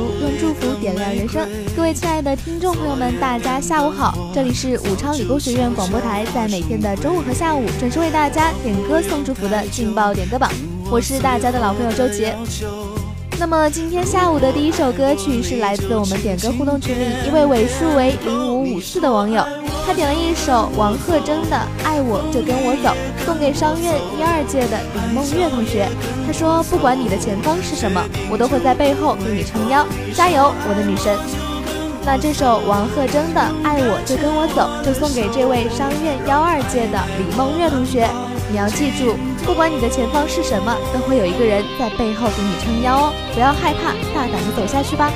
用祝福点亮人生。各位亲爱的听众朋友们，大家下午好，这里是武昌理工学院广播台，在每天的中午和下午准时为大家点歌送祝福的劲爆点歌榜，我是大家的老朋友周杰。那么今天下午的第一首歌曲是来自我们点歌互动群里一位尾数为零五五四的网友，他点了一首王鹤铮的《爱我就跟我走》，送给商院一二届的李梦月同学。他说：“不管你的前方是什么，我都会在背后给你撑腰，加油，我的女神。”那这首王鹤铮的《爱我就跟我走》就送给这位商院幺二届的李梦月同学。你要记住，不管你的前方是什么，都会有一个人在背后给你撑腰哦！不要害怕，大胆的走下去吧。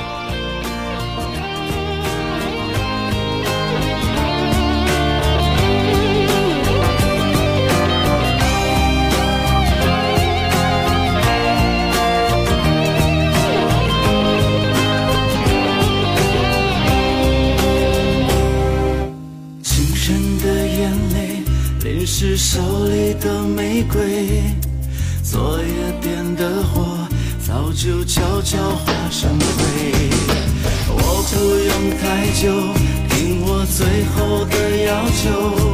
就，听我最后的要求。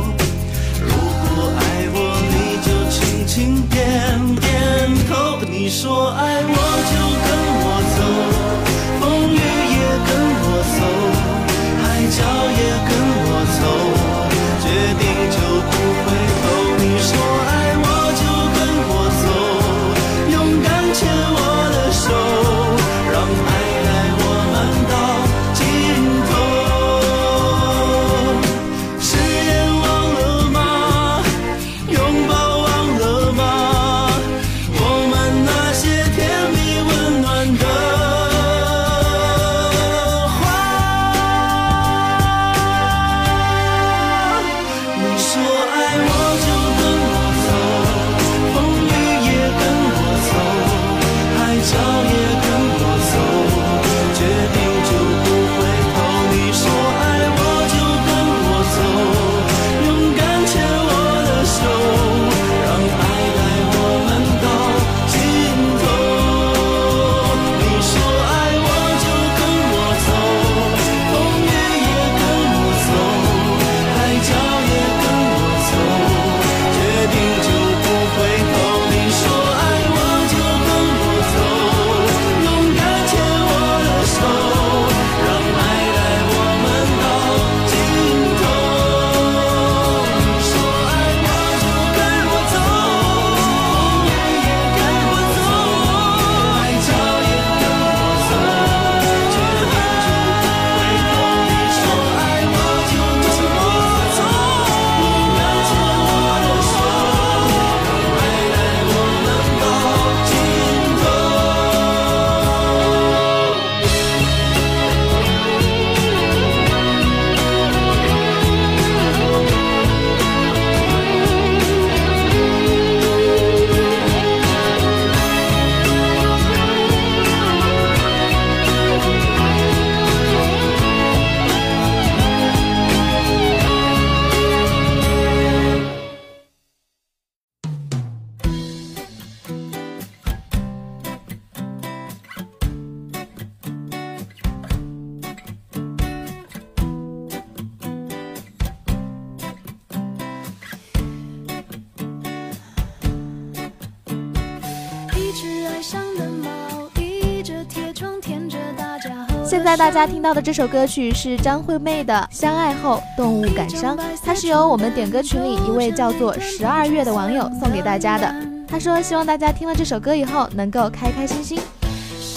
现在大家听到的这首歌曲是张惠妹的相爱后动物感伤它是由我们点歌群里一位叫做十二月的网友送给大家的。他说希望大家听了这首歌以后能够开开心心。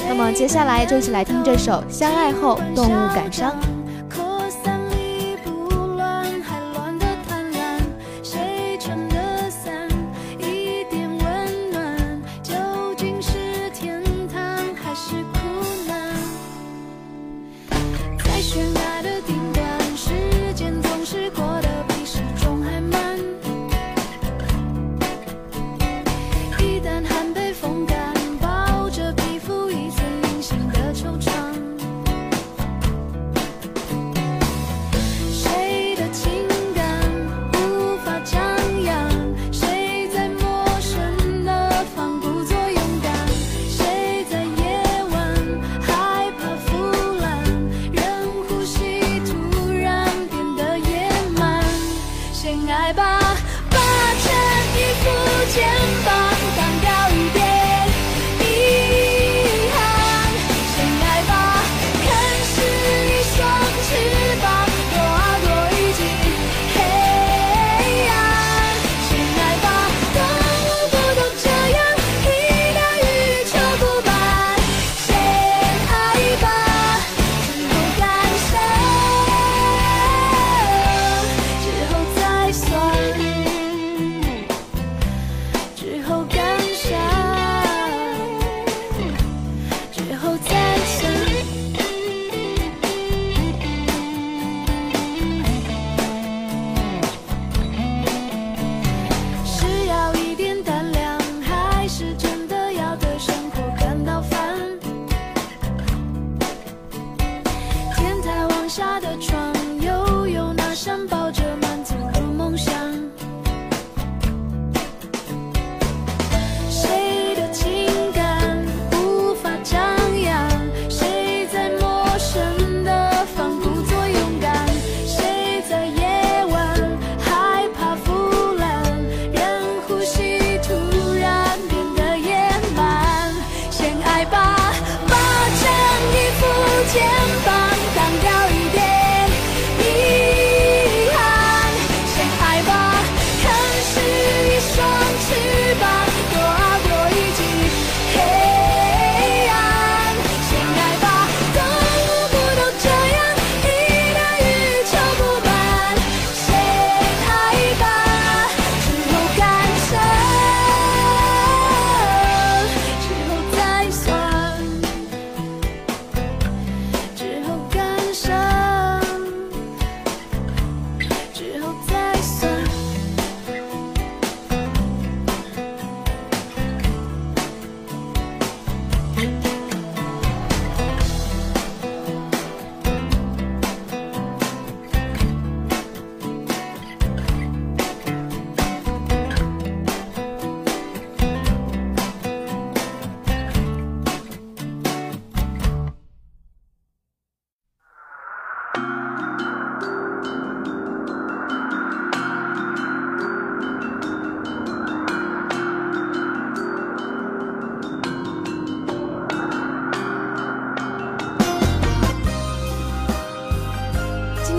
那么接下来就一起来听这首相爱后动物感伤。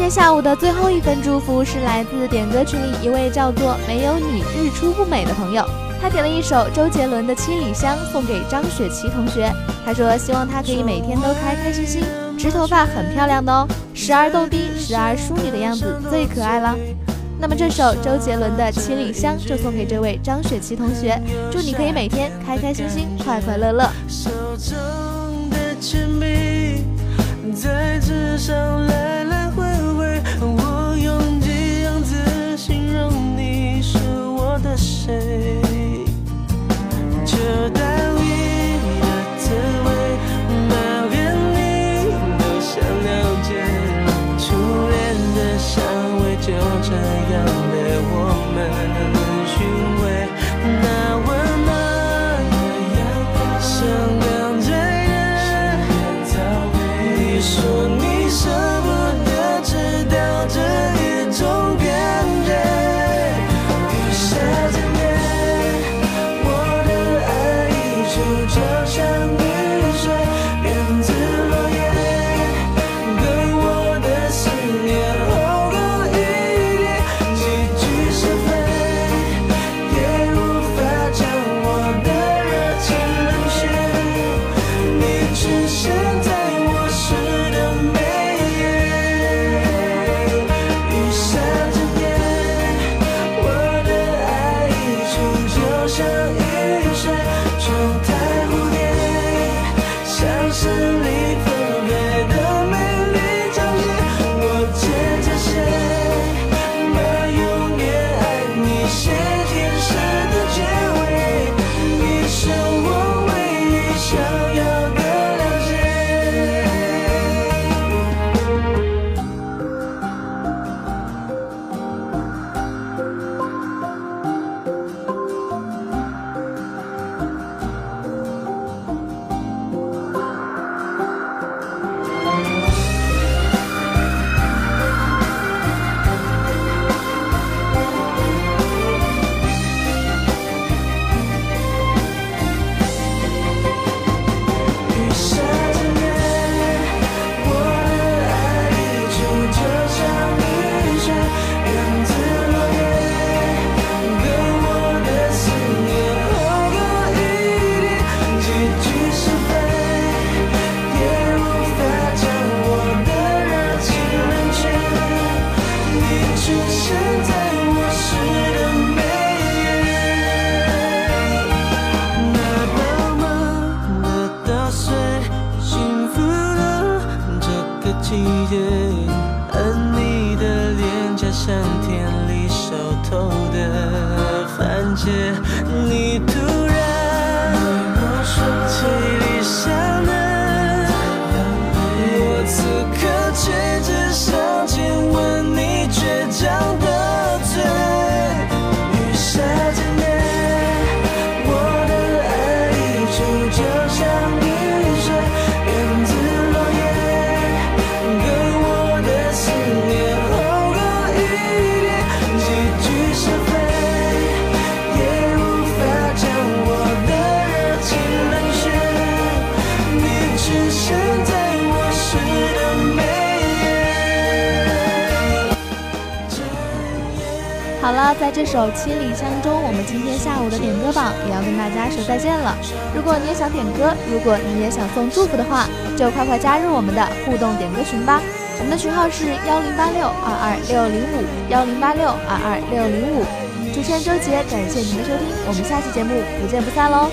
今天下午的最后一份祝福是来自点歌群里一位叫做“没有你日出不美”的朋友，他点了一首周杰伦的《七里香》送给张雪琪同学。他说希望他可以每天都开开心心，直头发很漂亮的哦，时而逗逼，时而淑女的样子最可爱了。那么这首周杰伦的《七里香》就送给这位张雪琪同学，祝你可以每天开开心心，快快乐乐。谁？是。而你的脸颊像田里熟透的番茄，你突然对我说起理想呢，我此刻却只想亲吻你倔强的嘴。雨下整夜，我的爱已煮酒。好了，在这首《七里香》中，我们今天下午的点歌榜也要跟大家说再见了。如果你也想点歌，如果你也想送祝福的话，就快快加入我们的互动点歌群吧。我们的群号是幺零八六二二六零五幺零八六二二六零五。主持人周杰，感谢您的收听，我们下期节目不见不散喽。